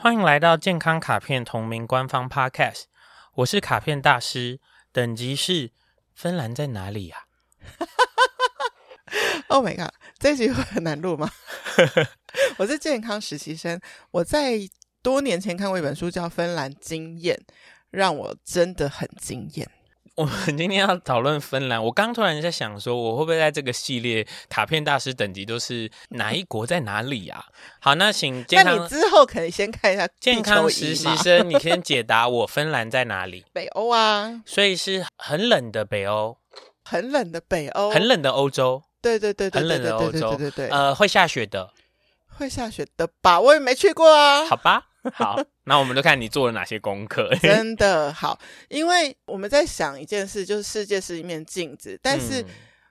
欢迎来到健康卡片同名官方 Podcast，我是卡片大师，等级是芬兰在哪里呀、啊？Oh my god，这一集会很难录吗？我是健康实习生，我在多年前看过一本书叫《芬兰经验》，让我真的很惊艳。我们今天要讨论芬兰。我刚突然在想说，我会不会在这个系列卡片大师等级都是哪一国在哪里啊？好，那请 健康。那你之后可以先看一下健康实习生，你先解答我芬兰在哪里？北欧啊，所以是很冷的北欧，很冷的北欧，很冷的欧洲。对对对对，很冷的欧洲，对对对对，呃，会下雪的，会下雪的吧？我也没去过啊。好吧。好，那我们就看你做了哪些功课。真的好，因为我们在想一件事，就是世界是一面镜子，但是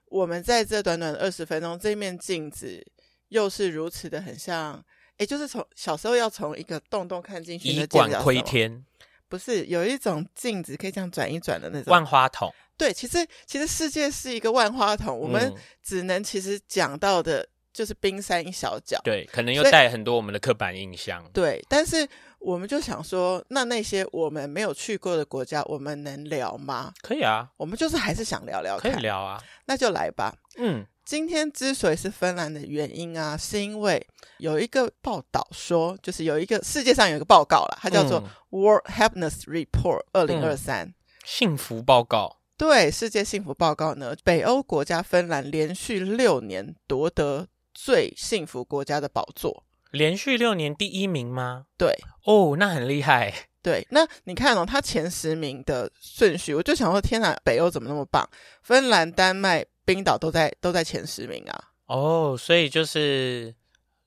我们在这短短的二十分钟，这面镜子又是如此的很像，哎，就是从小时候要从一个洞洞看进去，以管窥天，不是有一种镜子可以这样转一转的那种万花筒？对，其实其实世界是一个万花筒，我们只能其实讲到的。就是冰山一小角，对，可能又带很多我们的刻板印象。对，但是我们就想说，那那些我们没有去过的国家，我们能聊吗？可以啊，我们就是还是想聊聊，可以聊啊，那就来吧。嗯，今天之所以是芬兰的原因啊，是因为有一个报道说，就是有一个世界上有一个报告了，它叫做 World Happiness Report 二零二三幸福报告。对，世界幸福报告呢，北欧国家芬兰连续六年夺得。最幸福国家的宝座，连续六年第一名吗？对，哦，那很厉害。对，那你看哦，他前十名的顺序，我就想说，天哪，北欧怎么那么棒？芬兰、丹麦、冰岛都在都在前十名啊。哦，所以就是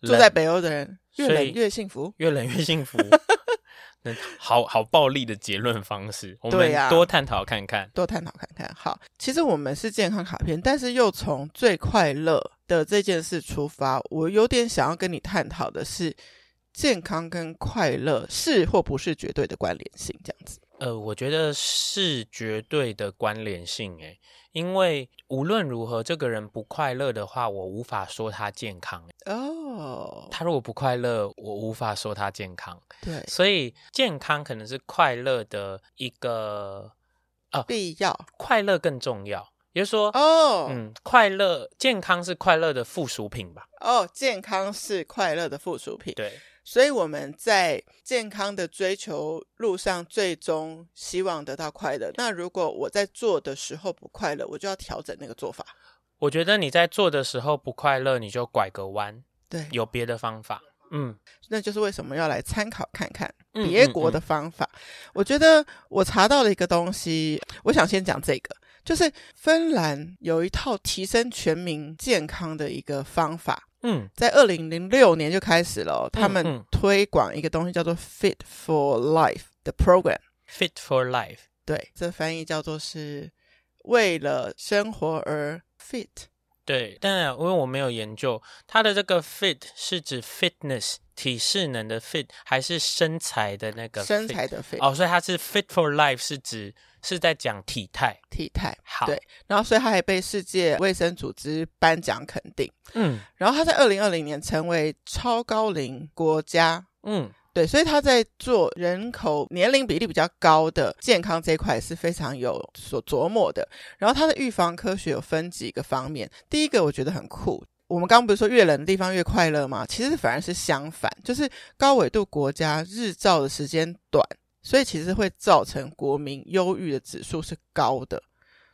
住在北欧的人越冷越幸福，越冷越幸福。好好暴力的结论方式，我们多探讨看看，多探讨看看。好，其实我们是健康卡片，但是又从最快乐的这件事出发，我有点想要跟你探讨的是，健康跟快乐是或不是绝对的关联性，这样子。呃，我觉得是绝对的关联性，诶，因为无论如何，这个人不快乐的话，我无法说他健康。哦，他如果不快乐，我无法说他健康。对，所以健康可能是快乐的一个呃必要，快乐更重要。也就是说，哦，嗯，快乐健康是快乐的附属品吧？哦，健康是快乐的附属品。对。所以我们在健康的追求路上，最终希望得到快乐。那如果我在做的时候不快乐，我就要调整那个做法。我觉得你在做的时候不快乐，你就拐个弯，对，有别的方法。嗯，那就是为什么要来参考看看别国的方法。嗯嗯嗯。我觉得我查到了一个东西，我想先讲这个，就是芬兰有一套提升全民健康的一个方法。嗯，在二零零六年就开始了，他们推广一个东西叫做 Fit for Life 的 program。Fit for Life，对，这翻译叫做是为了生活而 fit。对，但因为我没有研究，它的这个 fit 是指 fitness 体适能的 fit，还是身材的那个身材的 fit？哦，所以它是 Fit for Life 是指。是在讲体态，体态好，对，然后所以他还被世界卫生组织颁奖肯定，嗯，然后他在二零二零年成为超高龄国家，嗯，对，所以他在做人口年龄比例比较高的健康这一块是非常有所琢磨的。然后他的预防科学有分几个方面，第一个我觉得很酷，我们刚刚不是说越冷的地方越快乐吗？其实反而是相反，就是高纬度国家日照的时间短。所以其实会造成国民忧郁的指数是高的，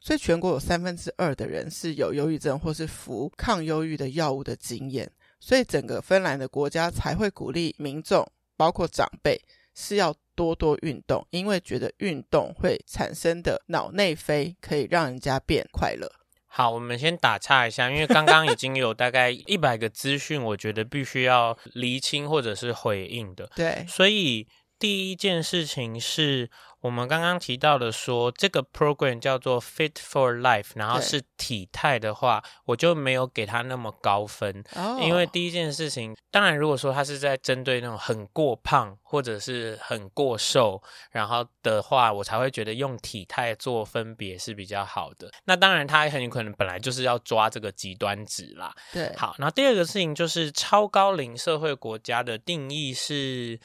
所以全国有三分之二的人是有忧郁症或是服抗忧郁的药物的经验，所以整个芬兰的国家才会鼓励民众，包括长辈，是要多多运动，因为觉得运动会产生的脑内啡可以让人家变快乐。好，我们先打岔一下，因为刚刚已经有大概一百个资讯，我觉得必须要厘清或者是回应的。对，所以。第一件事情是我们刚刚提到的说，说这个 program 叫做 Fit for Life，然后是体态的话，我就没有给他那么高分。哦，因为第一件事情，当然如果说他是在针对那种很过胖或者是很过瘦，然后的话，我才会觉得用体态做分别是比较好的。那当然，他很有可能本来就是要抓这个极端值啦。对，好，那第二个事情就是超高龄社会国家的定义是。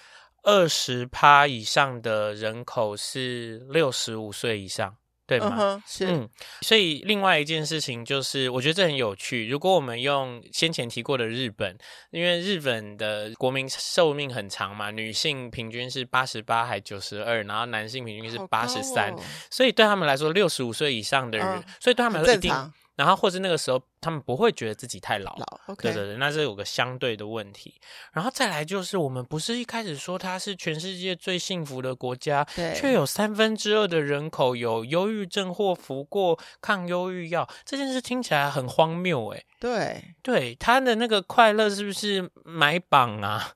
二十趴以上的人口是六十五岁以上。对吗？嗯、是，嗯，所以另外一件事情就是，我觉得这很有趣。如果我们用先前提过的日本，因为日本的国民寿命很长嘛，女性平均是八十八还九十二，然后男性平均是八十三，所以对他们来说，六十五岁以上的人，嗯、所以对他们来说一定。然后或是那个时候，他们不会觉得自己太老，老，okay. 对对对，那是有个相对的问题。然后再来就是，我们不是一开始说它是全世界最幸福的国家，对，却有三分之二的人口有忧郁症或服过抗忧郁药，这件事听起来很荒谬哎。对对，他的那个快乐是不是买榜啊？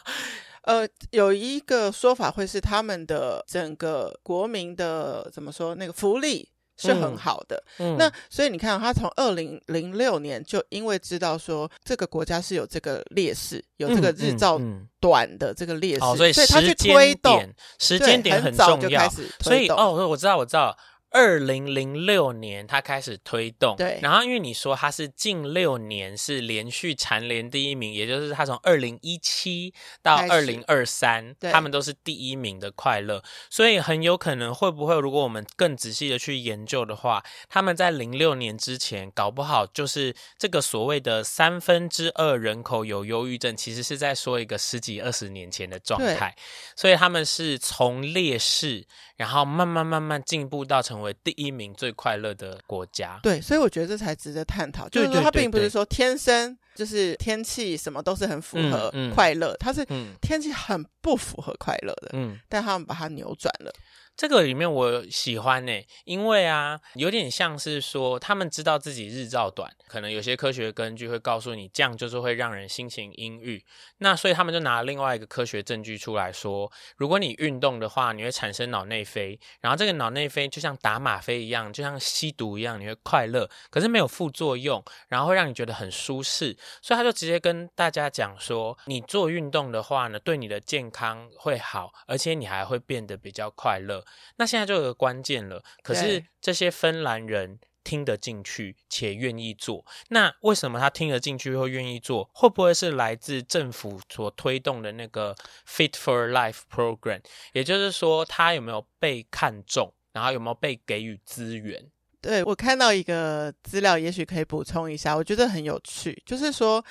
呃，有一个说法会是他们的整个国民的怎么说那个福利。是很好的，嗯。嗯、那所以你看，他从二零零六年就因为知道说这个国家是有这个劣势，有这个日照短的这个劣势，所以他去推动，时间点很重要，所以哦，我知道，我知道。二零零六年，他开始推动，对。然后因为你说他是近六年是连续蝉联第一名，也就是他从二零一七到二零二三，他们都是第一名的快乐，所以很有可能会不会，如果我们更仔细的去研究的话，他们在零六年之前，搞不好就是这个所谓的三分之二人口有忧郁症，其实是在说一个十几二十年前的状态，所以他们是从劣势。然后慢慢慢慢进步到成为第一名最快乐的国家。对，所以我觉得这才值得探讨。就是说，它并不是说天生就是天气什么都是很符合快乐，它是天气很不符合快乐的。嗯，但他们把它扭转了。这个里面我喜欢呢，因为啊，有点像是说他们知道自己日照短，可能有些科学根据会告诉你这样就是会让人心情阴郁。那所以他们就拿了另外一个科学证据出来说，如果你运动的话，你会产生脑内啡，然后这个脑内啡就像打吗啡一样，就像吸毒一样，你会快乐，可是没有副作用，然后会让你觉得很舒适。所以他就直接跟大家讲说，你做运动的话呢，对你的健康会好，而且你还会变得比较快乐。那现在就有个关键了，可是这些芬兰人听得进去且愿意做，那为什么他听得进去会愿意做？会不会是来自政府所推动的那个 Fit for Life Program？也就是说，他有没有被看中，然后有没有被给予资源？对，我看到一个资料，也许可以补充一下，我觉得很有趣，就是说。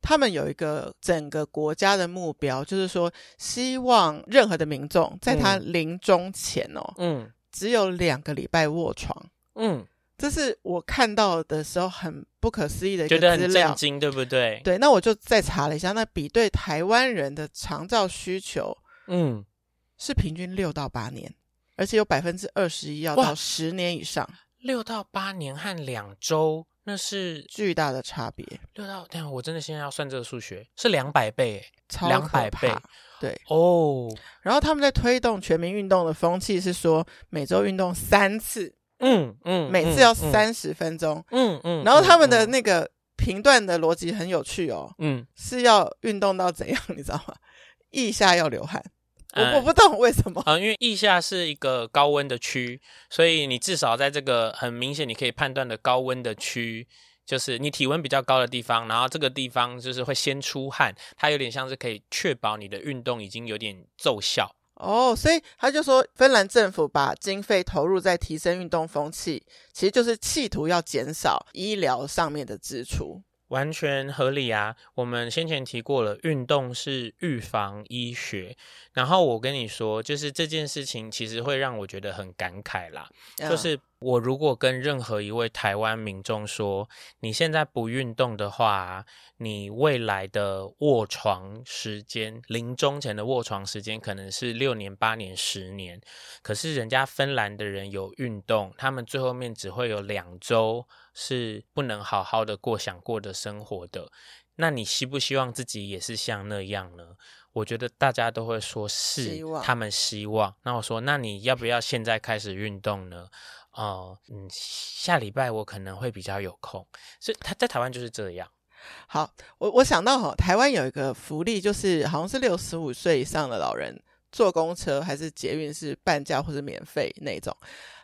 他们有一个整个国家的目标，就是说，希望任何的民众在他临终前哦，嗯，只有两个礼拜卧床，嗯，这是我看到的时候很不可思议的一个资料，觉得很震惊，对不对？对，那我就再查了一下，那比对台湾人的长照需求，嗯，是平均六到八年，而且有百分之二十一要到十年以上，六到八年和两周。那是巨大的差别，六到，等下我真的现在要算这个数学，是两百倍，超两百倍，对哦。然后他们在推动全民运动的风气，是说每周运动三次，嗯嗯，每次要三十分钟，嗯嗯。然后他们的那个评断的逻辑很有趣哦，嗯，是要运动到怎样，你知道吗？腋下要流汗。我我不懂为什么啊、嗯，因为腋下是一个高温的区，所以你至少在这个很明显你可以判断的高温的区，就是你体温比较高的地方，然后这个地方就是会先出汗，它有点像是可以确保你的运动已经有点奏效哦，所以他就说芬兰政府把经费投入在提升运动风气，其实就是企图要减少医疗上面的支出。完全合理啊！我们先前提过了，运动是预防医学。然后我跟你说，就是这件事情其实会让我觉得很感慨啦。Uh. 就是我如果跟任何一位台湾民众说，你现在不运动的话，你未来的卧床时间，临终前的卧床时间可能是六年、八年、十年。可是人家芬兰的人有运动，他们最后面只会有两周。是不能好好的过想过的生活的，那你希不希望自己也是像那样呢？我觉得大家都会说是，他们希望。那我说，那你要不要现在开始运动呢？哦、呃，嗯，下礼拜我可能会比较有空。所以他在台湾就是这样。好，我我想到哈，台湾有一个福利，就是好像是六十五岁以上的老人坐公车还是捷运是半价或者免费那种。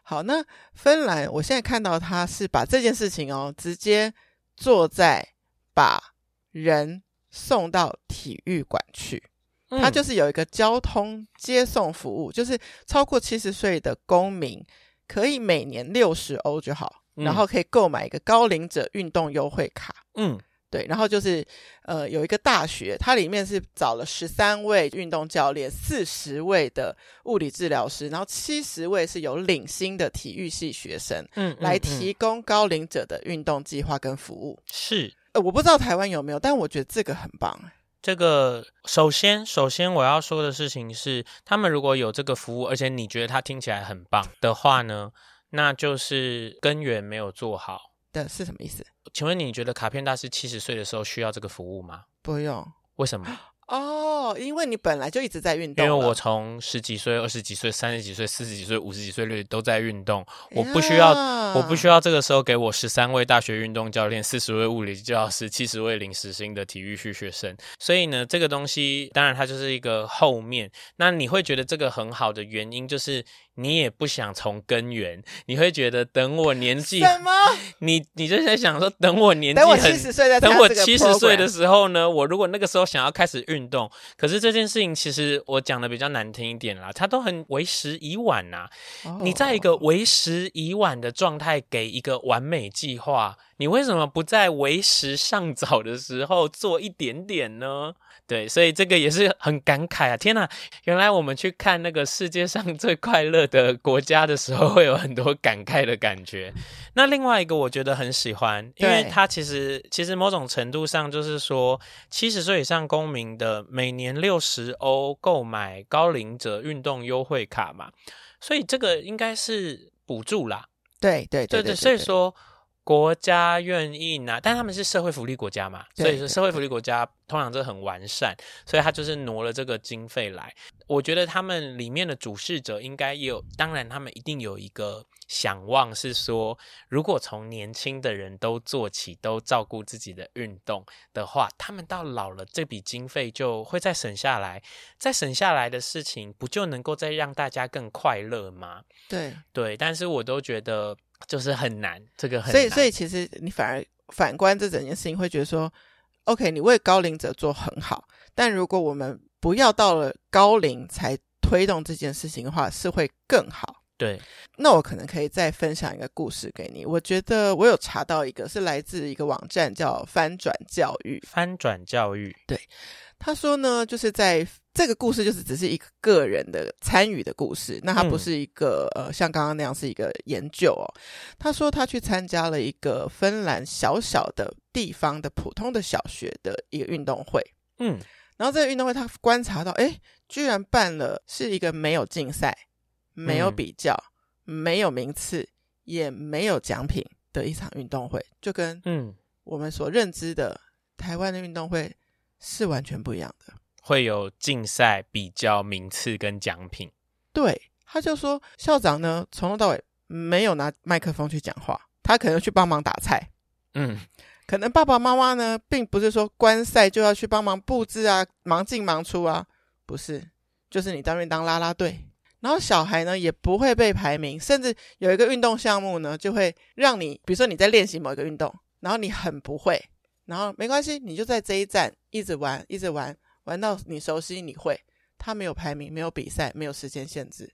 好，那芬兰，我现在看到他是把这件事情哦，直接坐在把人送到体育馆去。它就是有一个交通接送服务，就是超过七十岁的公民可以每年六十欧就好，嗯、然后可以购买一个高龄者运动优惠卡。嗯。对，然后就是，呃，有一个大学，它里面是找了十三位运动教练，四十位的物理治疗师，然后七十位是有领薪的体育系学生，嗯，来提供高龄者的运动计划跟服务。是，呃，我不知道台湾有没有，但我觉得这个很棒。这个首先，首先我要说的事情是，他们如果有这个服务，而且你觉得它听起来很棒的话呢，那就是根源没有做好。的是什么意思？请问你觉得卡片大师七十岁的时候需要这个服务吗？不用。为什么？哦，因为你本来就一直在运动。因为我从十几岁、二十几岁、三十几岁、四十几岁、五十几岁都在运动，我不需要，我不需要这个时候给我十三位大学运动教练、四十位物理教师、七十位临时性的体育系学生。所以呢，这个东西当然它就是一个后面。那你会觉得这个很好的原因就是。你也不想从根源，你会觉得等我年纪什么？你你就在想说，等我年纪等我七十岁，等我七十岁的时候呢？我如果那个时候想要开始运动，可是这件事情其实我讲的比较难听一点啦，它都很为时已晚呐、啊。Oh. 你在一个为时已晚的状态，给一个完美计划，你为什么不在为时尚早的时候做一点点呢？对，所以这个也是很感慨啊！天哪，原来我们去看那个世界上最快乐的国家的时候，会有很多感慨的感觉。那另外一个我觉得很喜欢，因为它其实其实某种程度上就是说，七十岁以上公民的每年六十欧购买高龄者运动优惠卡嘛，所以这个应该是补助啦。对对对对，对，对，对，所以说。国家愿意拿，但他们是社会福利国家嘛，所以说社会福利国家通常都很完善，所以他就是挪了这个经费来。我觉得他们里面的主事者应该也有，当然他们一定有一个想望，是说如果从年轻的人都做起，都照顾自己的运动的话，他们到老了这笔经费就会再省下来，再省下来的事情不就能够再让大家更快乐吗？对对，但是我都觉得。就是很难，这个很难。所以，所以其实你反而反观这整件事情，会觉得说，OK，你为高龄者做很好，但如果我们不要到了高龄才推动这件事情的话，是会更好。对，那我可能可以再分享一个故事给你。我觉得我有查到一个，是来自一个网站叫翻转教育。翻转教育，对。他说呢，就是在这个故事，就是只是一个个人的参与的故事，那他不是一个、嗯、呃，像刚刚那样是一个研究哦。他说他去参加了一个芬兰小小的地方的普通的小学的一个运动会，嗯，然后这个运动会他观察到，哎，居然办了是一个没有竞赛、没有比较、嗯、没有名次、也没有奖品的一场运动会，就跟嗯。我们所认知的台湾的运动会。是完全不一样的，会有竞赛、比较、名次跟奖品。对，他就说校长呢，从头到尾没有拿麦克风去讲话，他可能去帮忙打菜。嗯，可能爸爸妈妈呢，并不是说观赛就要去帮忙布置啊，忙进忙出啊，不是，就是你当面当啦啦队。然后小孩呢，也不会被排名，甚至有一个运动项目呢，就会让你，比如说你在练习某一个运动，然后你很不会。然后没关系，你就在这一站一直玩，一直玩，玩到你熟悉，你会。它没有排名，没有比赛，没有时间限制。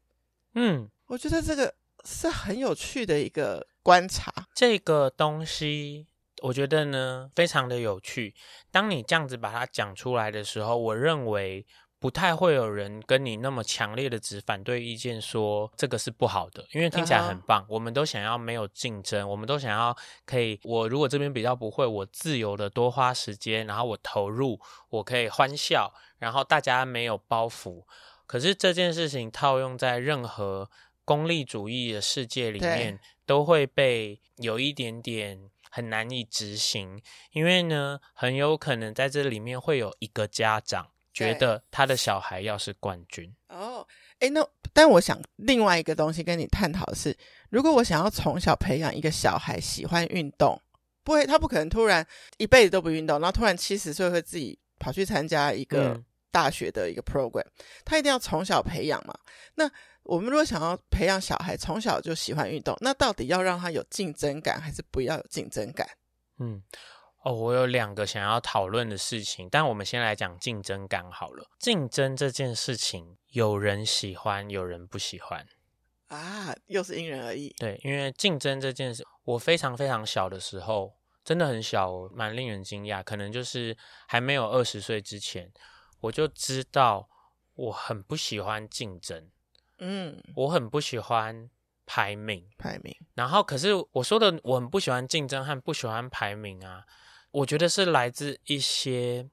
嗯，我觉得这个是很有趣的一个观察。这个东西，我觉得呢，非常的有趣。当你这样子把它讲出来的时候，我认为。不太会有人跟你那么强烈的只反对意见，说这个是不好的，因为听起来很棒。Uh -huh. 我们都想要没有竞争，我们都想要可以。我如果这边比较不会，我自由的多花时间，然后我投入，我可以欢笑，然后大家没有包袱。可是这件事情套用在任何功利主义的世界里面，都会被有一点点很难以执行，因为呢，很有可能在这里面会有一个家长。觉得他的小孩要是冠军哦，哎，那但我想另外一个东西跟你探讨的是，如果我想要从小培养一个小孩喜欢运动，不会，他不可能突然一辈子都不运动，然后突然七十岁会自己跑去参加一个大学的一个 program，嗯，他一定要从小培养嘛。那我们如果想要培养小孩从小就喜欢运动，那到底要让他有竞争感，还是不要有竞争感？嗯。哦，我有两个想要讨论的事情，但我们先来讲竞争感好了。竞争这件事情，有人喜欢，有人不喜欢啊，又是因人而异。对，因为竞争这件事，我非常非常小的时候，真的很小，蛮令人惊讶。可能就是还没有二十岁之前，我就知道我很不喜欢竞争。嗯，我很不喜欢。排名，排名。然后，可是我说的，我很不喜欢竞争和不喜欢排名啊。我觉得是来自一些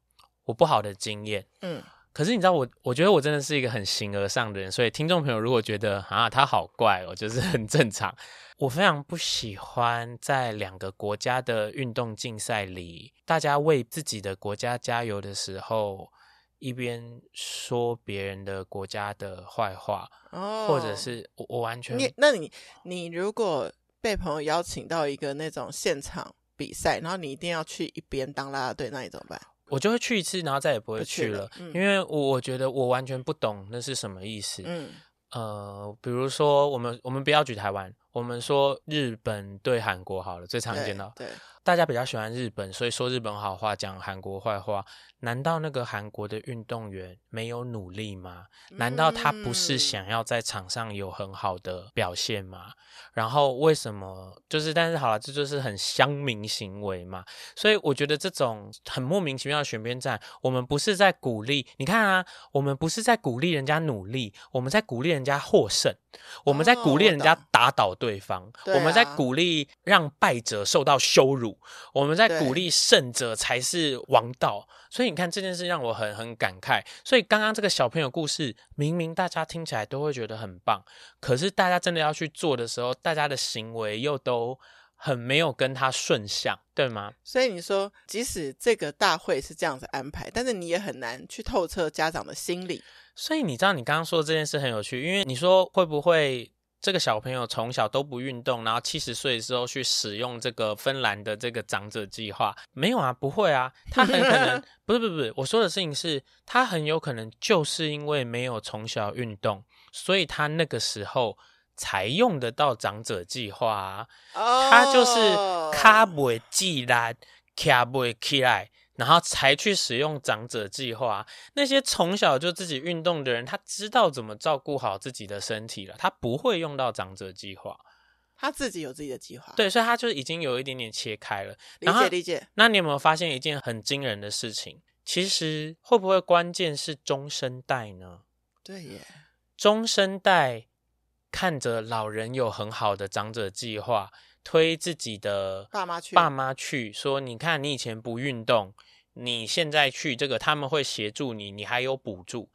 我不好的经验。嗯，可是你知道我，我觉得我真的是一个很形而上的人，所以听众朋友如果觉得啊他好怪哦，就是很正常。我非常不喜欢在两个国家的运动竞赛里，大家为自己的国家加油的时候。一边说别人的国家的坏话，哦，或者是我我完全你，那你你如果被朋友邀请到一个那种现场比赛，然后你一定要去一边当啦啦队，那你怎么办？我就会去一次，然后再也不会去了，去了嗯，因为我我觉得我完全不懂那是什么意思。嗯，呃，比如说我们我们不要举台湾，我们说日本对韩国好了，最常见到对。对大家比较喜欢日本，所以说日本好话，讲韩国坏话。难道那个韩国的运动员没有努力吗？难道他不是想要在场上有很好的表现吗？然后为什么就是？但是好了，这就是很乡民行为嘛。所以我觉得这种很莫名其妙的选边站，我们不是在鼓励。你看啊，我们不是在鼓励人家努力，我们在鼓励人家获胜，我们在鼓励人家打倒对方，哦，我，我们在鼓励让败者受到羞辱。我们在鼓励胜者才是王道，所以你看这件事让我很很感慨。所以刚刚这个小朋友故事，明明大家听起来都会觉得很棒，可是大家真的要去做的时候，大家的行为又都很没有跟他顺向，对吗？所以你说，即使这个大会是这样子安排，但是你也很难去透彻家长的心理。所以你知道，你刚刚说的这件事很有趣，因为你说会不会？这个小朋友从小都不运动，然后七十岁的时候去使用这个芬兰的这个长者计划，没有啊，不会啊，他很可能 不是不是不是，我说的事情是，他很有可能就是因为没有从小运动，所以他那个时候才用得到长者计划啊，他就是卡不起来，卡不起来。然后才去使用长者计划。那些从小就自己运动的人，他知道怎么照顾好自己的身体了，他不会用到长者计划。他自己有自己的计划，对，所以他就已经有一点点切开了。理解理解。那你有没有发现一件很惊人的事情？其实会不会关键是中生代呢？对耶，中生代看着老人有很好的长者计划。推自己的爸妈去，爸妈去说：“你看，你以前不运动，你现在去这个，他们会协助你，你还有补助。”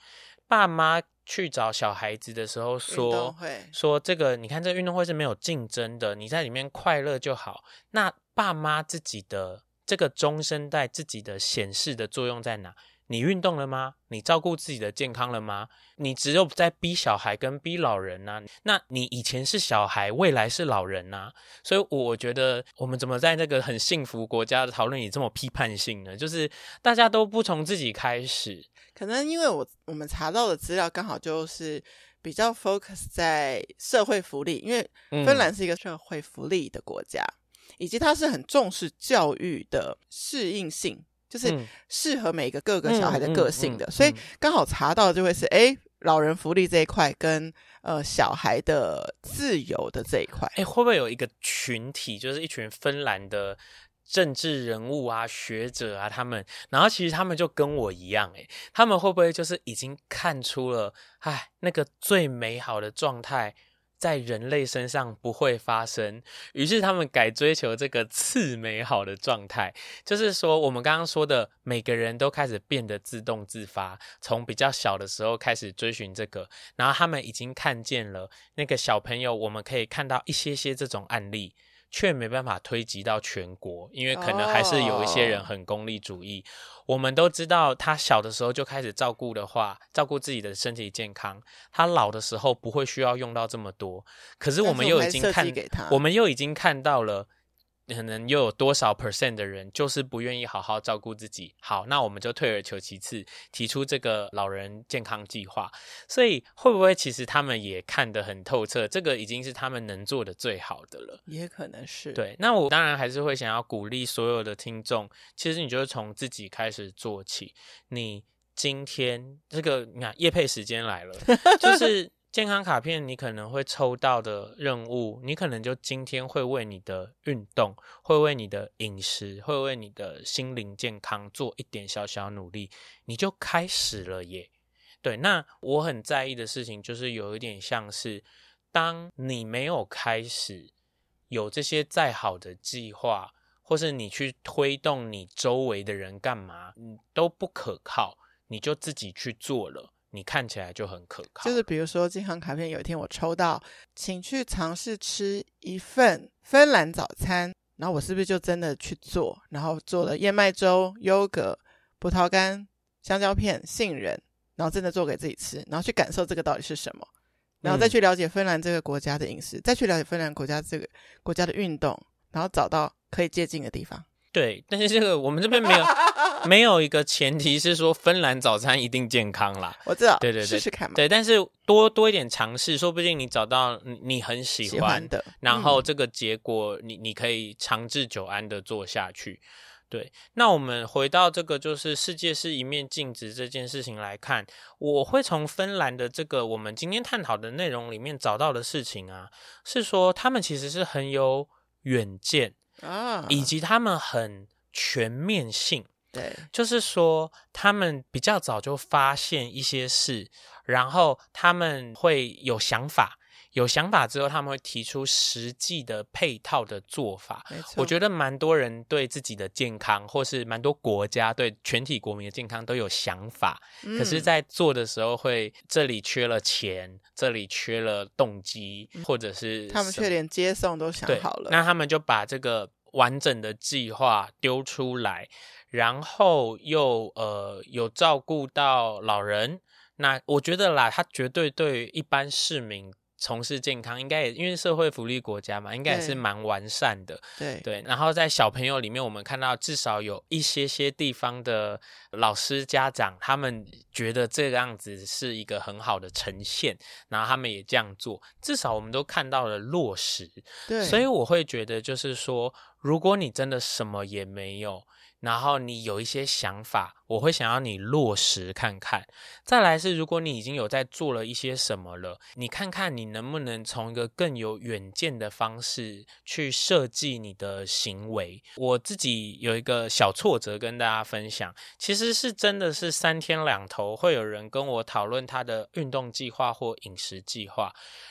爸妈去找小孩子的时候说：“说这个，你看这个运动会是没有竞争的，你在里面快乐就好。”那爸妈自己的这个中生代自己的显示的作用在哪？你运动了吗？你照顾自己的健康了吗？你只有在逼小孩跟逼老人呐、啊？那你以前是小孩，未来是老人呐、啊？所以我觉得，我们怎么在那个很幸福国家的讨论里这么批判性呢？就是大家都不从自己开始，可能因为我我们查到的资料刚好就是比较 focus 在社会福利，因为芬兰是一个社会福利的国家，嗯、以及它是很重视教育的适应性。就是适合每个各个小孩的个性的，嗯嗯嗯嗯、所以刚好查到就会是，哎，老人福利这一块跟呃小孩的自由的这一块，哎，会不会有一个群体，就是一群芬兰的政治人物啊、学者啊，他们，然后其实他们就跟我一样，哎，他们会不会就是已经看出了，哎，那个最美好的状态？在人类身上不会发生，于是他们改追求这个次美好的状态，就是说我们刚刚说的，每个人都开始变得自动自发，从比较小的时候开始追寻这个，然后他们已经看见了那个小朋友，我们可以看到一些些这种案例。却没办法推及到全国，因为可能还是有一些人很功利主义。Oh. 我们都知道，他小的时候就开始照顾的话，照顾自己的身体健康，他老的时候不会需要用到这么多。可是我们又已经看，我们又已经看到了可能又有多少 percent 的人就是不愿意好好照顾自己。好，那我们就退而求其次，提出这个老人健康计划。所以会不会其实他们也看得很透彻？这个已经是他们能做的最好的了。也可能是。对，那我当然还是会想要鼓励所有的听众，其实你就是从自己开始做起。你今天这个，你看夜配时间来了，就是。健康卡片，你可能会抽到的任务，你可能就今天会为你的运动，会为你的饮食，会为你的心灵健康做一点小小努力，你就开始了耶。对，那我很在意的事情就是有一点像是，当你没有开始有这些再好的计划，或是你去推动你周围的人干嘛，你都不可靠，你就自己去做了。你看起来就很可靠，就是比如说健康卡片，有一天我抽到，请去尝试吃一份芬兰早餐，然后我是不是就真的去做，然后做了燕麦粥、优格、葡萄干、香蕉片、杏仁，然后真的做给自己吃，然后去感受这个到底是什么，然后再去了解芬兰这个国家的饮食，嗯、再去了解芬兰国家这个国家的运动，然后找到可以接近的地方。对，但是这个我们这边没有 没有一个前提是说芬兰早餐一定健康啦。我知道，对对对，试试看嘛。对，但是多多一点尝试，说不定你找到你很喜欢，喜欢的，然后这个结果你你可以长治久安的做下去。对，那我们回到这个就是世界是一面镜子这件事情来看，我会从芬兰的这个我们今天探讨的内容里面找到的事情啊，是说他们其实是很有远见。啊，以及他们很全面性，对，就是说他们比较早就发现一些事，然后他们会有想法。有想法之后，他们会提出实际的配套的做法。我觉得蛮多人对自己的健康，或是蛮多国家对全体国民的健康都有想法，嗯、可是，在做的时候会这里缺了钱，这里缺了动机，或者是他们却连接送都想好了。那他们就把这个完整的计划丢出来，然后又呃有照顾到老人。那我觉得啦，他绝对对一般市民。从事健康应该也因为社会福利国家嘛，应该也是蛮完善的。对对，然后在小朋友里面，我们看到至少有一些些地方的老师家长，他们觉得这个样子是一个很好的呈现，然后他们也这样做，至少我们都看到了落实。对，所以我会觉得就是说，如果你真的什么也没有。然后你有一些想法，我会想要你落实看看。再来是，如果你已经有在做了一些什么了，你看看你能不能从一个更有远见的方式去设计你的行为。我自己有一个小挫折跟大家分享，其实是真的是三天两头会有人跟我讨论他的运动计划或饮食计划，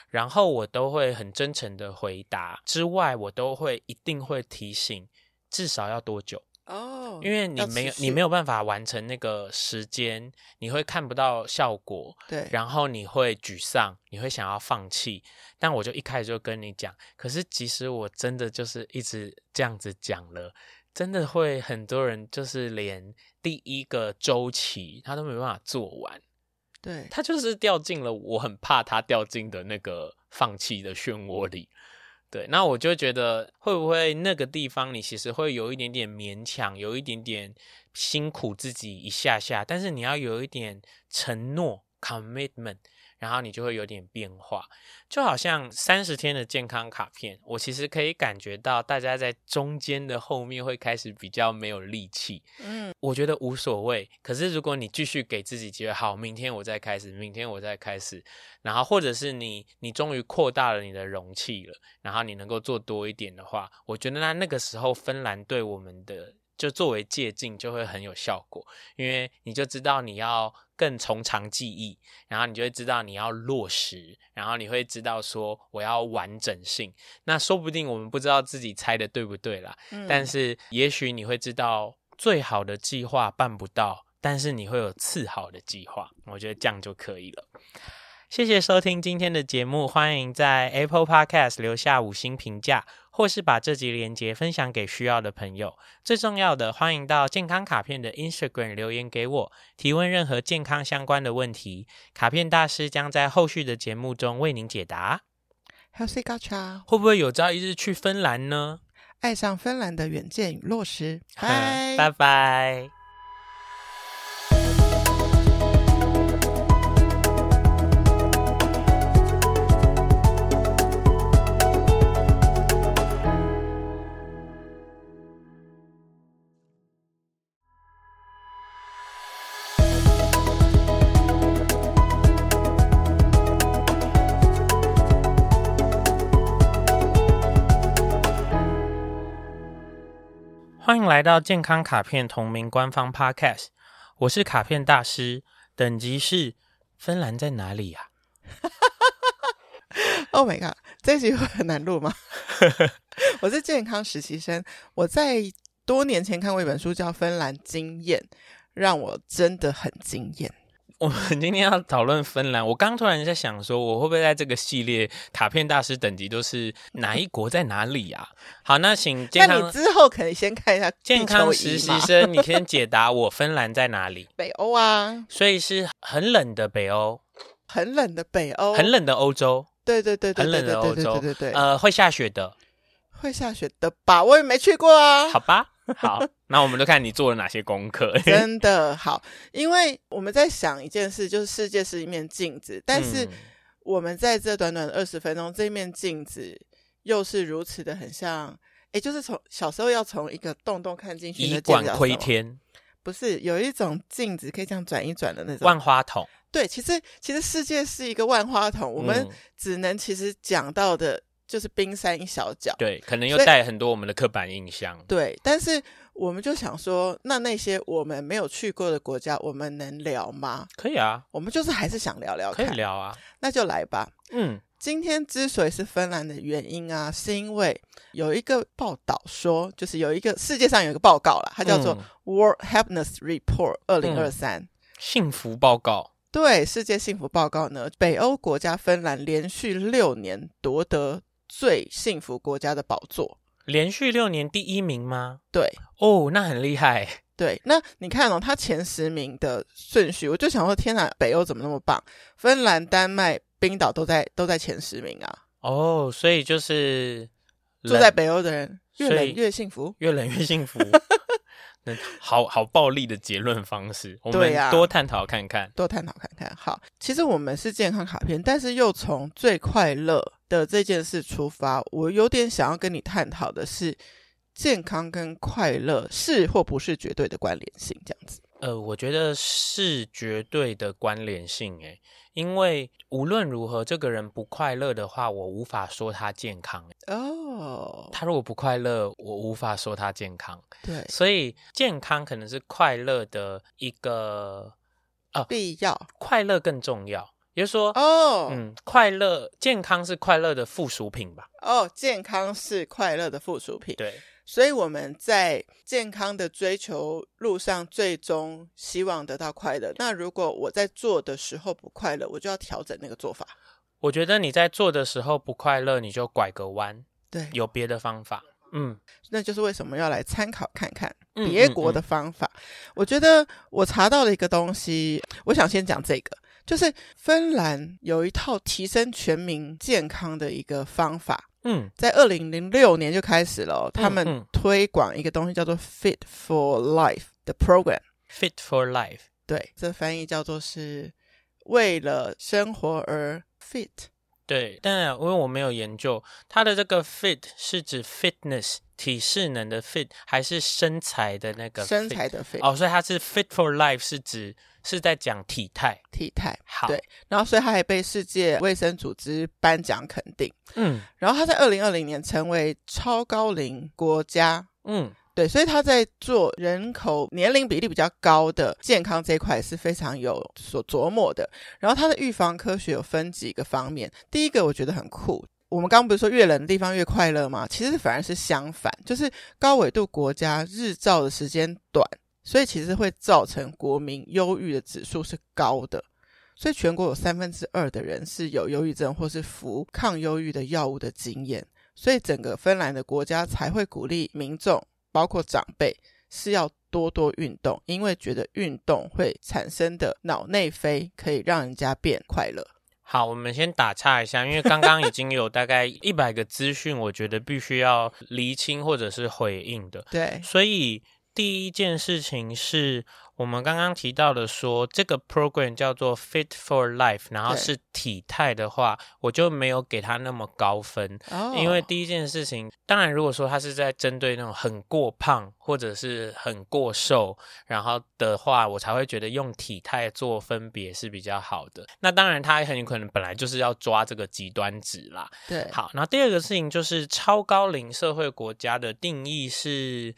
然后我都会很真诚的回答。之外，我都会一定会提醒，至少要多久。哦，oh, 因为你没有你没有办法完成那个时间，你会看不到效果，对，然后你会沮丧，你会想要放弃。但我就一开始就跟你讲，可是即使我真的就是一直这样子讲了，真的会很多人就是连第一个周期他都没办法做完，对，他就是掉进了我很怕他掉进的那个放弃的漩涡里。对，那我就觉得会不会那个地方你其实会有一点点勉强，有一点点辛苦自己一下下，但是你要有一点承诺 commitment。然后你就会有点变化，就好像三十天的健康卡片，我其实可以感觉到大家在中间的后面会开始比较没有力气。嗯，我觉得无所谓。可是如果你继续给自己机会，好，明天我再开始，明天我再开始，然后或者是你你终于扩大了你的容器了，然后你能够做多一点的话，我觉得那那个时候芬兰对我们的。就作为借镜就会很有效果，因为你就知道你要更从长计议，然后你就会知道你要落实，然后你会知道说我要完整性。那说不定我们不知道自己猜的对不对啦，嗯、但是也许你会知道最好的计划办不到，但是你会有次好的计划。我觉得这样就可以了。谢谢收听今天的节目，欢迎在 Apple Podcast 留下五星评价。或是把这集连接分享给需要的朋友。最重要的，欢迎到健康卡片的 Instagram 留言给我，提问任何健康相关的问题。卡片大师将在后续的节目中为您解答。Healthy Gacha，会不会有朝一日去芬兰呢？爱上芬兰的远见与落实。拜拜拜。欢迎来到健康卡片同名官方 Podcast，我是卡片大师，等级是芬兰在哪里呀、啊？Oh my god，这一集会很难录吗？我是健康实习生，我在多年前看过一本书叫《芬兰经验》，让我真的很惊艳。我们今天要讨论芬兰。我刚突然在想说，我会不会在这个系列卡片大师等级都是哪一国在哪里啊？好，那请健康。那你之后可以先看一下健康实习生，你先解答我，芬兰在哪里？北欧啊，所以是很冷的北欧，很冷的北欧，很冷的欧洲。对对对对，很冷的欧洲，对对对对，呃，会下雪的，会下雪的吧？我也没去过啊。好吧。好，那我们就看你做了哪些功课。真的好，因为我们在想一件事，就是世界是一面镜子，但是我们在这短短的二十分钟，这面镜子又是如此的很像，哎，就是从小时候要从一个洞洞看进去，以管窥天，不是有一种镜子可以这样转一转的那种万花筒？对，其实其实世界是一个万花筒，我们只能其实讲到的。就是冰山一小角，对，可能又带很多我们的刻板印象。对，但是我们就想说，那那些我们没有去过的国家，我们能聊吗？可以啊，我们就是还是想聊聊看，可以聊啊，那就来吧。嗯，今天之所以是芬兰的原因啊，是因为有一个报道说，就是有一个世界上有一个报告啦，它叫做 World Happiness Report 二零二三幸福报告。对，世界幸福报告呢，北欧国家芬兰连续六年夺得。最幸福国家的宝座，连续六年第一名吗？对，哦，那很厉害。对，那你看哦，他前十名的顺序，我就想说，天哪，北欧怎么那么棒？芬兰、丹麦、冰岛都在都在前十名啊。哦，所以就是住在北欧的人越冷越幸福，越冷越幸福。好好暴力的结论方式，我们多探讨看看，多探讨看看。好，其实我们是健康卡片，但是又从最快乐的这件事出发，我有点想要跟你探讨的是，健康跟快乐是或不是绝对的关联性，这样子。呃，我觉得是绝对的关联性，诶，因为无论如何，这个人不快乐的话，我无法说他健康。哦，oh. 他如果不快乐，我无法说他健康。对，所以健康可能是快乐的一个呃必要，快乐更重要。也就是说，哦，oh. 嗯，快乐健康是快乐的附属品吧？哦，oh, 健康是快乐的附属品。对。所以我们在健康的追求路上，最终希望得到快乐。那如果我在做的时候不快乐，我就要调整那个做法。我觉得你在做的时候不快乐，你就拐个弯，对，有别的方法。嗯，那就是为什么要来参考看看别国的方法。嗯嗯嗯。我觉得我查到了一个东西，我想先讲这个，就是芬兰有一套提升全民健康的一个方法。嗯，在二零零六年就开始了，哦，他们推广一个东西叫做 Fit for Life 的 program。Fit for Life，对，这翻译叫做是为了生活而 fit。对，但因为我没有研究，它的这个 fit 是指 fitness 体适能的 fit，还是身材的那个 fit？身材的 fit？哦，所以它是 Fit for Life 是指。是在讲体态，体态好，对，然后所以他还被世界卫生组织颁奖肯定，嗯，然后他在二零二零年成为超高龄国家，嗯，对，所以他在做人口年龄比例比较高的健康这一块是非常有所琢磨的。然后他的预防科学有分几个方面，第一个我觉得很酷，我们刚刚不是说越冷的地方越快乐吗？其实反而是相反，就是高纬度国家日照的时间短。所以其实会造成国民忧郁的指数是高的，所以全国有三分之二的人是有忧郁症或是服抗忧郁的药物的经验，所以整个芬兰的国家才会鼓励民众，包括长辈，是要多多运动，因为觉得运动会产生的脑内啡可以让人家变快乐。好，我们先打岔一下，因为刚刚已经有大概一百个资讯，我觉得必须要厘清或者是回应的。对，所以第一件事情是我们刚刚提到的说，说这个 program 叫做 Fit for Life，然后是体态的话，我就没有给他那么高分。哦，因为第一件事情，当然如果说他是在针对那种很过胖。或者是很过瘦，然后的话，我才会觉得用体态做分别是比较好的。那当然，他很有可能本来就是要抓这个极端值啦。对，好，然后第二个事情就是超高龄社会国家的定义是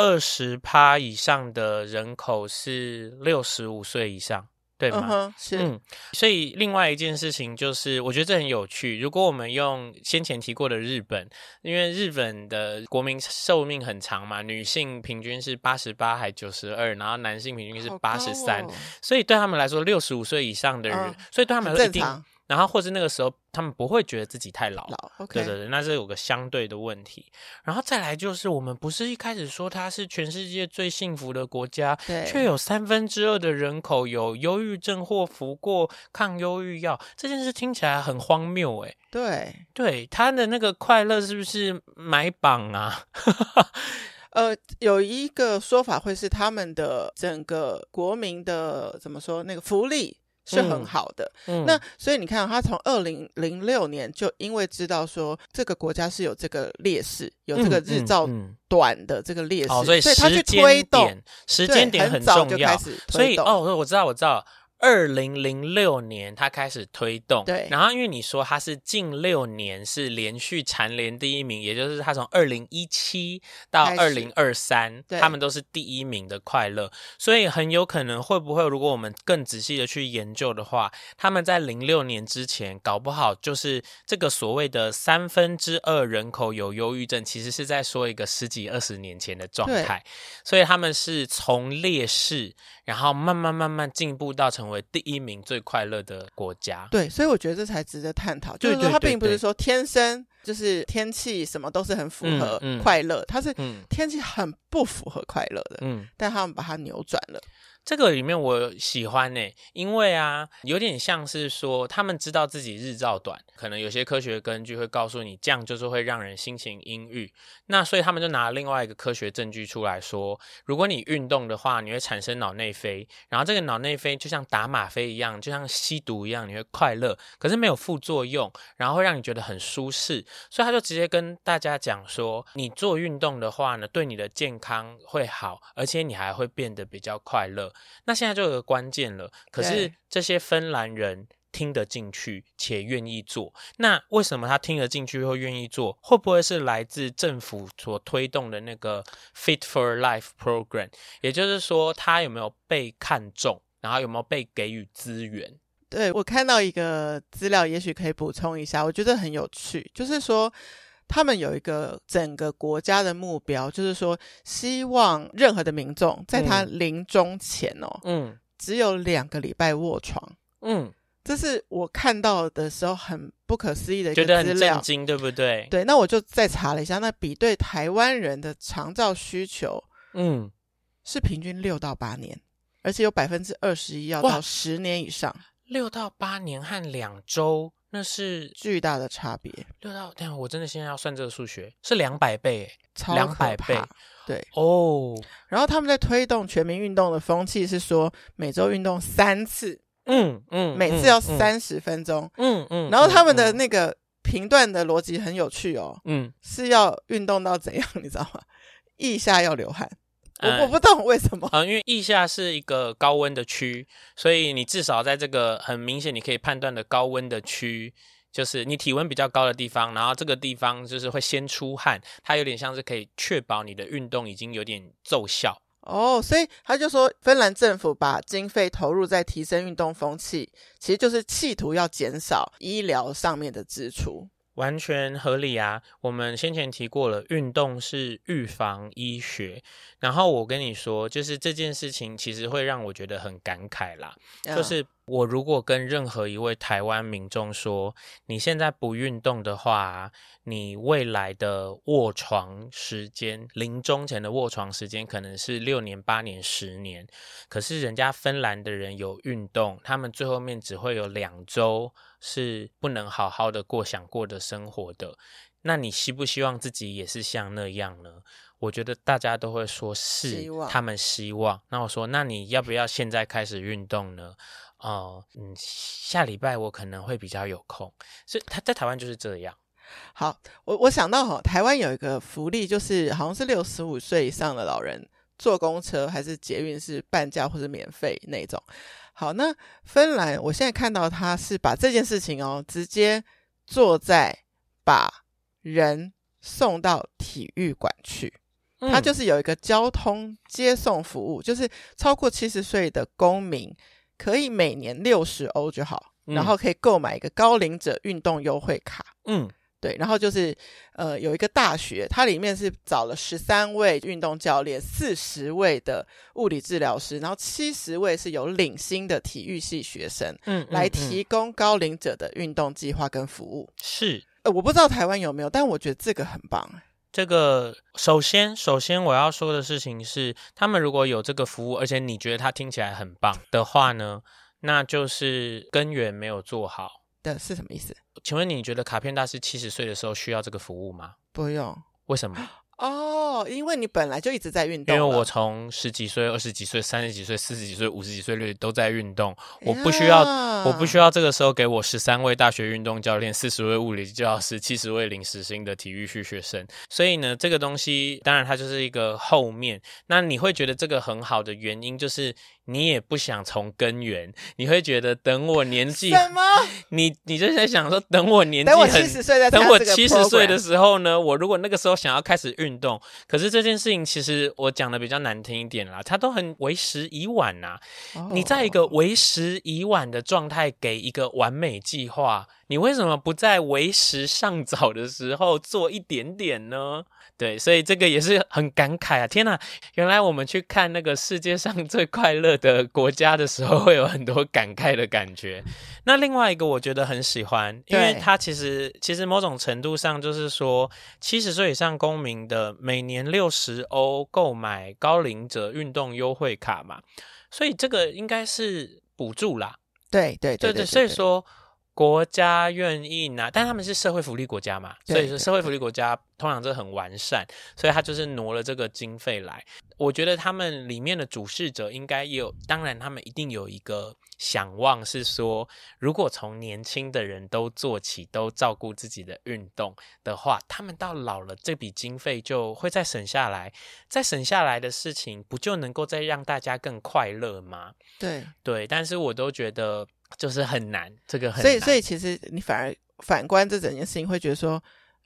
二十趴以上的人口是六十五岁以上。对吗？Uh-huh, 是。嗯，所以另外一件事情就是，我觉得这很有趣。如果我们用先前提过的日本，因为日本的国民寿命很长嘛，女性平均是八十八还九十二，然后男性平均是八十三，所以对他们来说，六十五岁以上的人，uh, 所以对他们来说一定。然后或是那个时候，他们不会觉得自己太老，老，okay. 对对对，那是有个相对的问题。然后再来就是，我们不是一开始说它是全世界最幸福的国家，对，却有三分之二的人口有忧郁症或服过抗忧郁药，这件事听起来很荒谬诶。对对，他的那个快乐是不是买榜啊？呃，有一个说法会是他们的整个国民的怎么说那个福利。是很好的，嗯。嗯、那所以你看，他从二零零六年就因为知道说这个国家是有这个劣势，有这个日照短的这个劣势，嗯嗯嗯哦，所以他去推动，时间点很重要，所以哦，我知道，我知道。二零零六年，他开始推动，对。然后因为你说他是近六年是连续蝉联第一名，也就是他从二零一七到二零二三，他们都是第一名的快乐，所以很有可能会不会，如果我们更仔细的去研究的话，他们在零六年之前，搞不好就是这个所谓的三分之二人口有忧郁症，其实是在说一个十几二十年前的状态，所以他们是从劣势，然后慢慢慢慢进步到成为第一名最快乐的国家，对，所以我觉得这才值得探讨。就是说，它并不是说天生就是天气什么都是很符合快乐，它是天气很不符合快乐的。嗯，但他们把它扭转了。这个里面我喜欢呢，因为啊，有点像是说他们知道自己日照短，可能有些科学根据会告诉你这样就是会让人心情阴郁。那所以他们就拿了另外一个科学证据出来说，如果你运动的话，你会产生脑内啡，然后这个脑内啡就像打吗啡一样，就像吸毒一样，你会快乐，可是没有副作用，然后会让你觉得很舒适。所以他就直接跟大家讲说，你做运动的话呢，对你的健康会好，而且你还会变得比较快乐。那现在就有个关键了，可是这些芬兰人听得进去且愿意做，那为什么他听得进去又愿意做？会不会是来自政府所推动的那个 Fit for Life Program？也就是说，他有没有被看中，然后有没有被给予资源？对，我看到一个资料，也许可以补充一下，我觉得很有趣，就是说。他们有一个整个国家的目标，就是说，希望任何的民众在他临终前哦，嗯，只有两个礼拜卧床，嗯，这是我看到的时候很不可思议的一个资料，觉得很震惊，对不对？对，那我就再查了一下，那比对台湾人的长照需求，嗯，是平均六到八年，而且有百分之二十一要到十年以上，六到八年和两周。那是巨大的差别，六到，等下我真的现在要算这个数学，是两百倍，超两百倍，对哦。Oh, 然后他们在推动全民运动的风气，是说每周运动三次，嗯嗯，每次要三十分钟，嗯嗯。然后他们的那个评断的逻辑很有趣哦，嗯，是要运动到怎样，你知道吗？腋下要流汗。我我不懂为什么啊、嗯，因为腋下是一个高温的区，所以你至少在这个很明显你可以判断的高温的区，就是你体温比较高的地方，然后这个地方就是会先出汗，它有点像是可以确保你的运动已经有点奏效哦，所以他就说芬兰政府把经费投入在提升运动风气，其实就是企图要减少医疗上面的支出。完全合理啊！我们先前提过了，运动是预防医学。然后我跟你说，就是这件事情其实会让我觉得很感慨啦。嗯、就是我如果跟任何一位台湾民众说，你现在不运动的话，你未来的卧床时间，临终前的卧床时间可能是六年、八年、十年。可是人家芬兰的人有运动，他们最后面只会有两周是不能好好的过想过的生活的。那你希不希望自己也是像那样呢？我觉得大家都会说是，他们希望。那我说，那你要不要现在开始运动呢？哦、呃，嗯，下礼拜我可能会比较有空。所以他在台湾就是这样。好，我我想到哈，台湾有一个福利，就是好像是六十五岁以上的老人坐公车还是捷运是半价或者免费那种。好，那芬兰我现在看到他是把这件事情哦，直接坐在把人送到体育馆去。他就是有一个交通接送服务，就是超过七十岁的公民。可以每年六十欧就好，然后可以购买一个高龄者运动优惠卡。嗯，对，然后就是呃有一个大学，它里面是找了十三位运动教练，四十位的物理治疗师，然后七十位是有领薪的体育系学生，嗯，嗯，嗯，来提供高龄者的运动计划跟服务。是，呃，我不知道台湾有没有，但我觉得这个很棒。这个首先，首先我要说的事情是，他们如果有这个服务，而且你觉得它听起来很棒的话呢，那就是根源没有做好的是什么意思？请问你觉得卡片大师七十岁的时候需要这个服务吗？不用。为什么？哦，因为你本来就一直在运动。因为我从十几岁、二十几岁、三十几岁、四十几岁、五十几岁率都在运动，我不需要，我不需要这个时候给我十三位大学运动教练、四十位物理教师、七十位临时性的体育系学生。所以呢，这个东西当然它就是一个后面。那你会觉得这个很好的原因就是。你也不想从根源，你会觉得等我年纪什么？你你就在想说，等我年纪很，等我七十岁，等我七十岁的时候呢？我如果那个时候想要开始运动，可是这件事情其实我讲的比较难听一点啦，它都很为时已晚呐、啊。Oh. 你在一个为时已晚的状态，给一个完美计划，你为什么不在为时尚早的时候做一点点呢？对，所以这个也是很感慨啊！天哪，原来我们去看那个世界上 最快乐的国家的时候，会有很多感慨的感觉。那另外一个我觉得很喜欢，因为它其实其实某种程度上就是说，七十岁以上公民的每年六十欧购买高龄者运动优惠卡嘛，所以这个应该是补助啦。对对对对，对，对，对，所以说。国家愿意拿，但他们是社会福利国家嘛，所以说社会福利国家通常都很完善，所以他就是挪了这个经费来。我觉得他们里面的主事者应该也有，当然他们一定有一个想望，是说如果从年轻的人都做起，都照顾自己的运动的话，他们到老了这笔经费就会再省下来，再省下来的事情不就能够再让大家更快乐吗？对对，但是我都觉得。就是很难，这个很难。所以，所以其实你反而反观这整件事情，会觉得说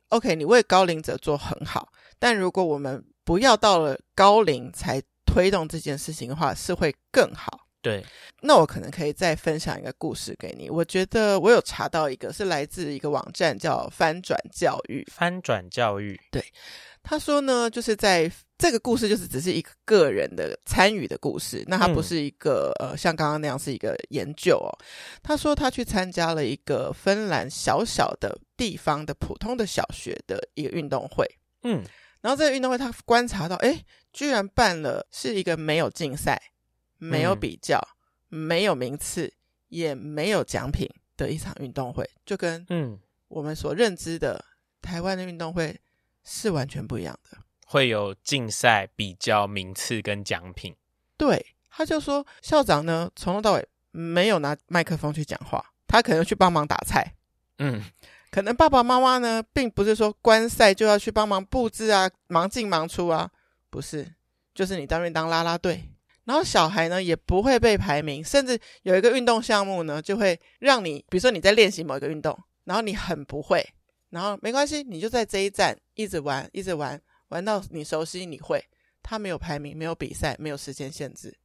，OK，你为高龄者做很好，但如果我们不要到了高龄才推动这件事情的话，是会更好。对，那我可能可以再分享一个故事给你。我觉得我有查到一个，是来自一个网站叫翻转教育。翻转教育，对。他说呢，就是在这个故事，就是只是一个个人的参与的故事，那他不是一个、嗯、呃，像刚刚那样是一个研究哦。他说他去参加了一个芬兰小小的地方的普通的小学的一个运动会，嗯，然后这个运动会他观察到，哎，居然办了是一个没有竞赛、没有比较、嗯、没有名次、也没有奖品的一场运动会，就跟嗯我们所认知的台湾的运动会。是完全不一样的，会有竞赛、比较、名次跟奖品。对，他就说校长呢，从头到尾没有拿麦克风去讲话，他可能去帮忙打菜。嗯，可能爸爸妈妈呢，并不是说观赛就要去帮忙布置啊，忙进忙出啊，不是，就是你当面当啦啦队。然后小孩呢，也不会被排名，甚至有一个运动项目呢，就会让你，比如说你在练习某一个运动，然后你很不会。然后没关系，你就在这一站一直玩，一直玩，玩到你熟悉，你会。他没有排名，没有比赛，没有时间限制。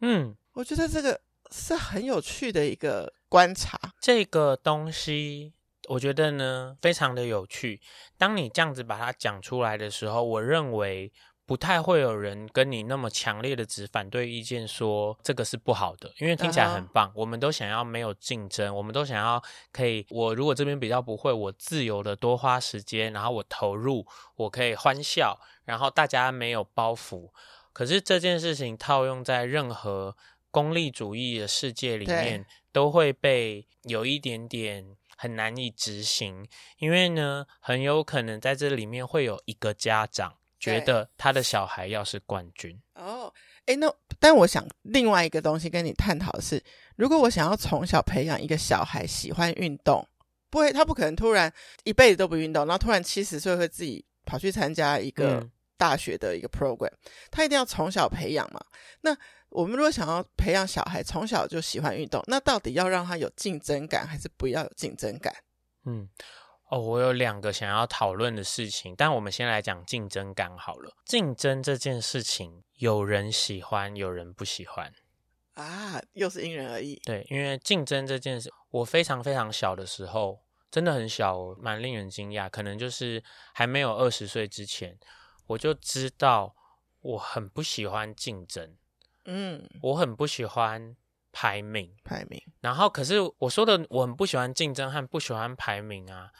嗯，我觉得这个是很有趣的一个观察。这个东西，我觉得呢，非常的有趣。当你这样子把它讲出来的时候，我认为不太会有人跟你那么强烈的只反对意见，说这个是不好的，因为听起来很棒。Uh huh. 我们都想要没有竞争，我们都想要可以，我如果这边比较不会，我自由的多花时间，然后我投入，我可以欢笑，然后大家没有包袱。可是这件事情套用在任何功利主义的世界里面，都会被有一点点很难以执行，因为呢，很有可能在这里面会有一个家长。觉得他的小孩要是冠军哦，哎，那但我想另外一个东西跟你探讨的是，如果我想要从小培养一个小孩喜欢运动，不会，他不可能突然一辈子都不运动，然后突然七十岁会自己跑去参加一个大学的一个 program，嗯，他一定要从小培养嘛。那我们如果想要培养小孩从小就喜欢运动，那到底要让他有竞争感，还是不要有竞争感？嗯。哦，我有两个想要讨论的事情，但我们先来讲竞争感好了。竞争这件事情，有人喜欢，有人不喜欢啊，又是因人而异。对，因为竞争这件事，我非常非常小的时候，真的很小，蛮令人惊讶。可能就是还没有二十岁之前，我就知道我很不喜欢竞争。嗯，我很不喜欢排名，排名。然后，可是我说的我很不喜欢竞争和不喜欢排名啊。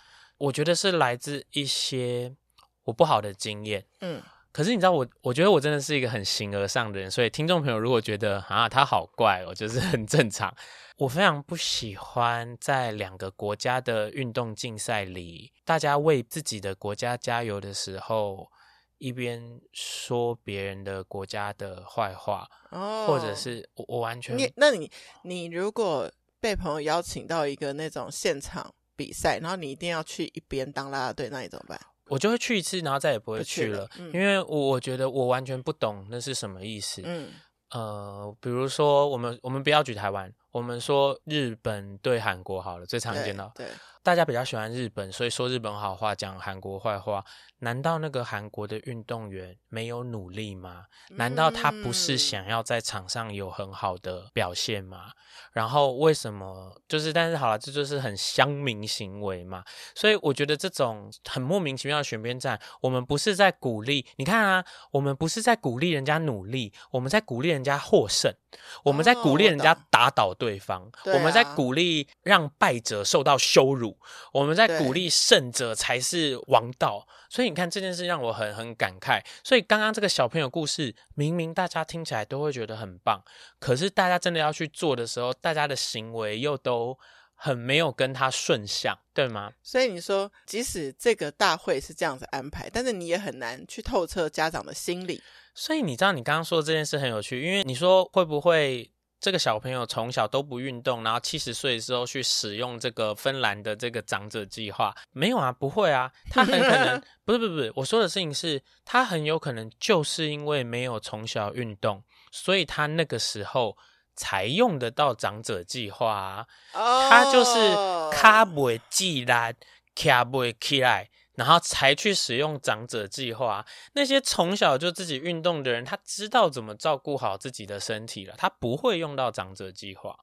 我觉得是来自一些我不好的经验，嗯，可是你知道我，我觉得我真的是一个很形而上的人，所以听众朋友如果觉得啊他好怪哦，就是很正常。我非常不喜欢在两个国家的运动竞赛里，大家为自己的国家加油的时候，一边说别人的国家的坏话，哦，或者是我我完全你，那你你如果被朋友邀请到一个那种现场。比赛，然后你一定要去一边当啦啦队，那你怎么办？我就会去一次，然后再也不会去了，去了嗯、因为我我觉得我完全不懂那是什么意思。嗯，呃，比如说我们我们不要举台湾，我们说日本对韩国好了，最常见到，对，对大家比较喜欢日本，所以说日本好话，讲韩国坏话。难道那个韩国的运动员没有努力吗？难道他不是想要在场上有很好的表现吗？然后为什么就是？但是好了，这就是很乡民行为嘛。所以我觉得这种很莫名其妙的选边站，我们不是在鼓励。你看啊，我们不是在鼓励人家努力，我们在鼓励人家获胜，我们在鼓励人家打倒对方，哦，我们在鼓励让败者受到羞辱，我们在鼓励胜者才是王道。所以你看这件事让我很很感慨。所以刚刚这个小朋友故事，明明大家听起来都会觉得很棒，可是大家真的要去做的时候，大家的行为又都很没有跟他顺向，对吗？所以你说，即使这个大会是这样子安排，但是你也很难去透彻家长的心理。所以你知道，你刚刚说的这件事很有趣，因为你说会不会？这个小朋友从小都不运动，然后七十岁的时候去使用这个芬兰的这个长者计划，没有啊，不会啊，他很可能 不是不是不是，我说的事情是，他很有可能就是因为没有从小运动，所以他那个时候才用得到长者计划啊，他就是卡不起来，卡不起来。然后才去使用长者计划。那些从小就自己运动的人，他知道怎么照顾好自己的身体了，他不会用到长者计划。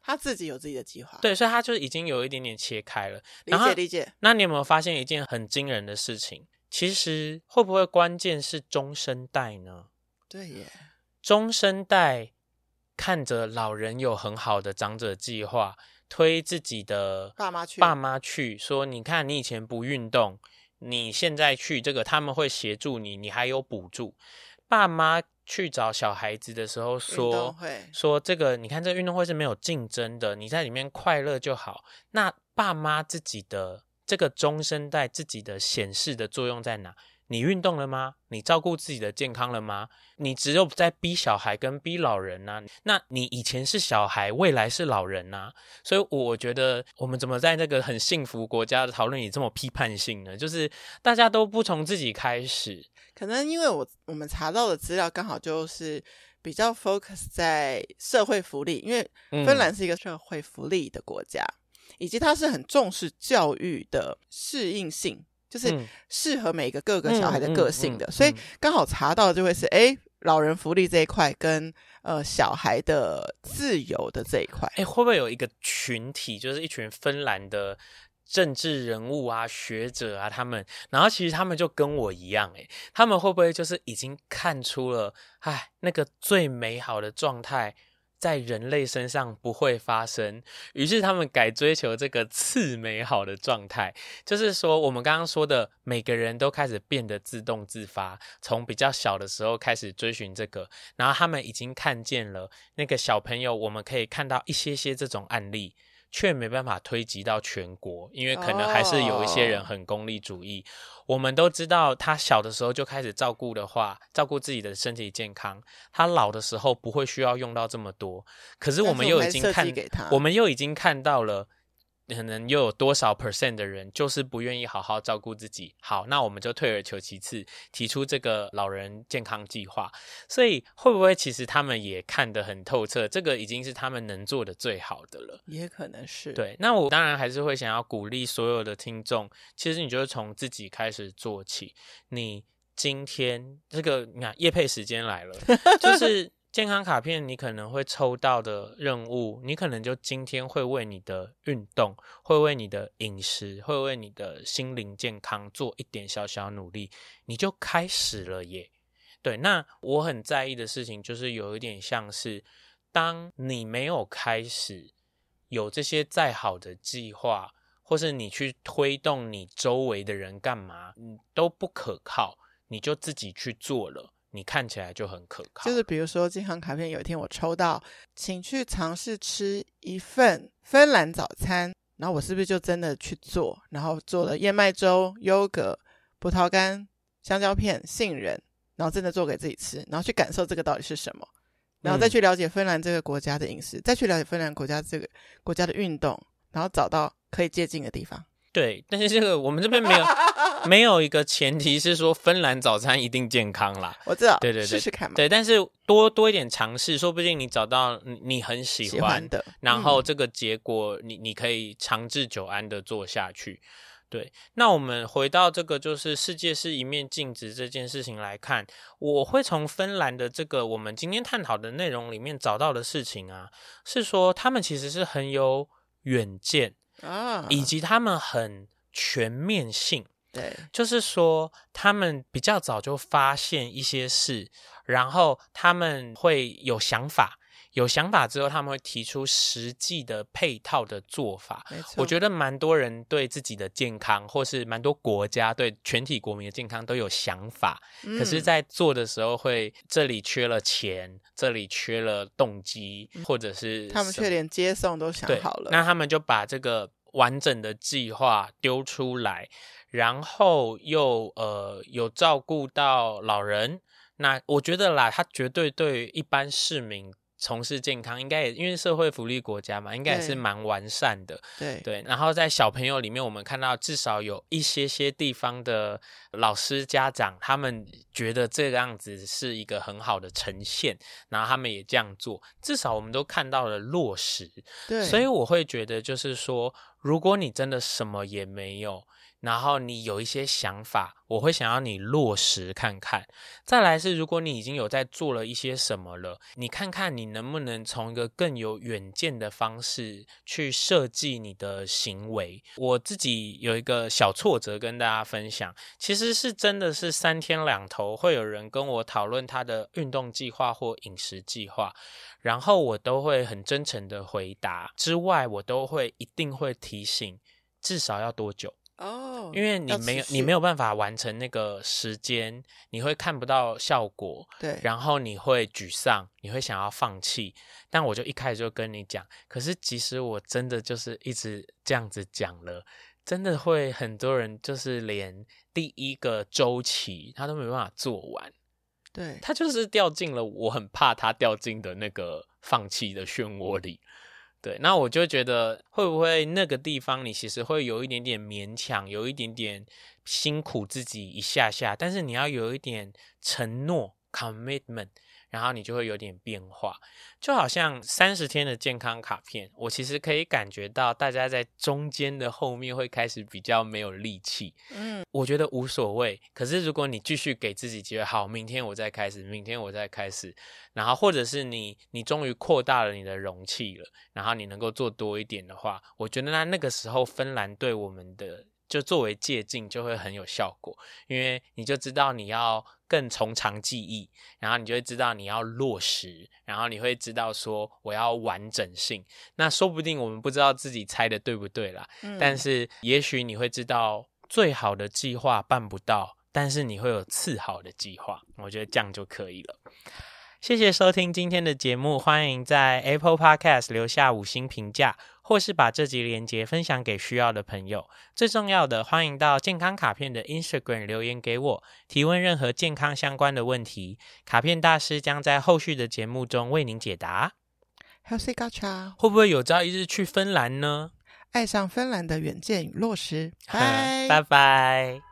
他自己有自己的计划，对，所以他就已经有一点点切开了。理解理解。那你有没有发现一件很惊人的事情？其实会不会关键是中生代呢？对耶，中生代看着老人有很好的长者计划。推自己的爸妈去，爸妈去说：“你看，你以前不运动，你现在去这个，他们会协助你，你还有补助。”爸妈去找小孩子的时候说：“说这个，你看这运动会是没有竞争的，你在里面快乐就好。”那爸妈自己的这个中生代自己的显示的作用在哪？你运动了吗？你照顾自己的健康了吗？你只有在逼小孩跟逼老人呐、啊？那你以前是小孩，未来是老人呐、啊？所以我觉得我们怎么在那个很幸福国家的讨论里这么批判性呢？就是大家都不从自己开始，可能因为我我们查到的资料刚好就是比较 focus 在社会福利，因为芬兰是一个社会福利的国家，嗯、以及它是很重视教育的适应性。就是适合每个各个小孩的个性的，嗯嗯嗯嗯、所以刚好查到就会是，哎，老人福利这一块跟呃小孩的自由的这一块，哎，会不会有一个群体，就是一群芬兰的政治人物啊、学者啊，他们，然后其实他们就跟我一样，哎，他们会不会就是已经看出了，哎，那个最美好的状态在人类身上不会发生，于是他们改追求这个次美好的状态，就是说我们刚刚说的，每个人都开始变得自动自发，从比较小的时候开始追寻这个，然后他们已经看见了那个小朋友，我们可以看到一些些这种案例。却没办法推及到全国，因为可能还是有一些人很功利主义。Oh. 我们都知道，他小的时候就开始照顾的话，照顾自己的身体健康，他老的时候不会需要用到这么多。可是我们又已经看，我，我们又已经看到了。可能又有多少 percent 的人就是不愿意好好照顾自己？好，那我们就退而求其次，提出这个老人健康计划。所以会不会其实他们也看得很透彻？这个已经是他们能做的最好的了。也可能是。对，那我当然还是会想要鼓励所有的听众，其实你就是从自己开始做起。你今天这个，你看夜配时间来了，就是。健康卡片，你可能会抽到的任务，你可能就今天会为你的运动，会为你的饮食，会为你的心灵健康做一点小小努力，你就开始了耶。对，那我很在意的事情就是有一点像是，当你没有开始有这些再好的计划，或是你去推动你周围的人干嘛，你都不可靠，你就自己去做了。你看起来就很可靠，就是比如说健康卡片，有一天我抽到，请去尝试吃一份芬兰早餐，然后我是不是就真的去做，然后做了燕麦粥、优格、葡萄干、香蕉片、杏仁，然后真的做给自己吃，然后去感受这个到底是什么，然后再去了解芬兰这个国家的饮食，嗯、再去了解芬兰国家这个国家的运动，然后找到可以接近的地方。对，但是这个我们这边没有 没有一个前提是说芬兰早餐一定健康啦。我知道，对对对，试试看嘛。对，但是多多一点尝试，说不定你找到你很喜欢，喜欢的，然后这个结果你你可以长治久安的做下去。对，那我们回到这个就是世界是一面镜子这件事情来看，我会从芬兰的这个我们今天探讨的内容里面找到的事情啊，是说他们其实是很有远见。啊，以及他们很全面性，对，就是说他们比较早就发现一些事，然后他们会有想法，有想法之后他们会提出实际的配套的做法。我觉得蛮多人对自己的健康，或是蛮多国家对全体国民的健康都有想法，嗯，可是，在做的时候会这里缺了钱，这里缺了动机，或者是他们却连接送都想好了，那他们就把这个。完整的计划丢出来，然后又呃有照顾到老人，那我觉得啦，他绝对对一般市民从事健康，应该也因为社会福利国家嘛，应该也是蛮完善的。对对，然后在小朋友里面，我们看到至少有一些些地方的老师家长，他们觉得这个样子是一个很好的呈现，然后他们也这样做，至少我们都看到了落实。对，所以我会觉得就是说。如果你真的什么也没有，然后你有一些想法，我会想要你落实看看。再来是，如果你已经有在做了一些什么了，你看看你能不能从一个更有远见的方式去设计你的行为。我自己有一个小挫折跟大家分享，其实是真的是三天两头会有人跟我讨论他的运动计划或饮食计划。然后我都会很真诚的回答，之外我都会一定会提醒，至少要多久哦，oh, 因为你没有你没有办法完成那个时间，你会看不到效果，对，然后你会沮丧，你会想要放弃。但我就一开始就跟你讲，可是即使我真的就是一直这样子讲了，真的会很多人就是连第一个周期他都没办法做完。对，他就是掉进了我很怕他掉进的那个放弃的漩涡里。对，那我就觉得会不会那个地方你其实会有一点点勉强，有一点点辛苦自己一下下，但是你要有一点承诺 commitment，然后你就会有点变化。就好像三十天的健康卡片，我其实可以感觉到大家在中间的后面会开始比较没有力气。嗯，我觉得无所谓。可是如果你继续给自己机会，好，明天我再开始，明天我再开始，然后或者是你你终于扩大了你的容器了，然后你能够做多一点的话，我觉得那那个时候芬兰对我们的。就作为借镜就会很有效果，因为你就知道你要更从长计议，然后你就会知道你要落实，然后你会知道说我要完整性。那说不定我们不知道自己猜的对不对啦，嗯、但是也许你会知道最好的计划办不到，但是你会有次好的计划。我觉得这样就可以了。谢谢收听今天的节目，欢迎在 Apple Podcast 留下五星评价，或是把这集连接分享给需要的朋友。最重要的，欢迎到健康卡片的 Instagram 留言给我，提问任何健康相关的问题，卡片大师将在后续的节目中为您解答。Healthy Gacha，会不会有朝一日去芬兰呢？爱上芬兰的远见与落实，拜拜拜。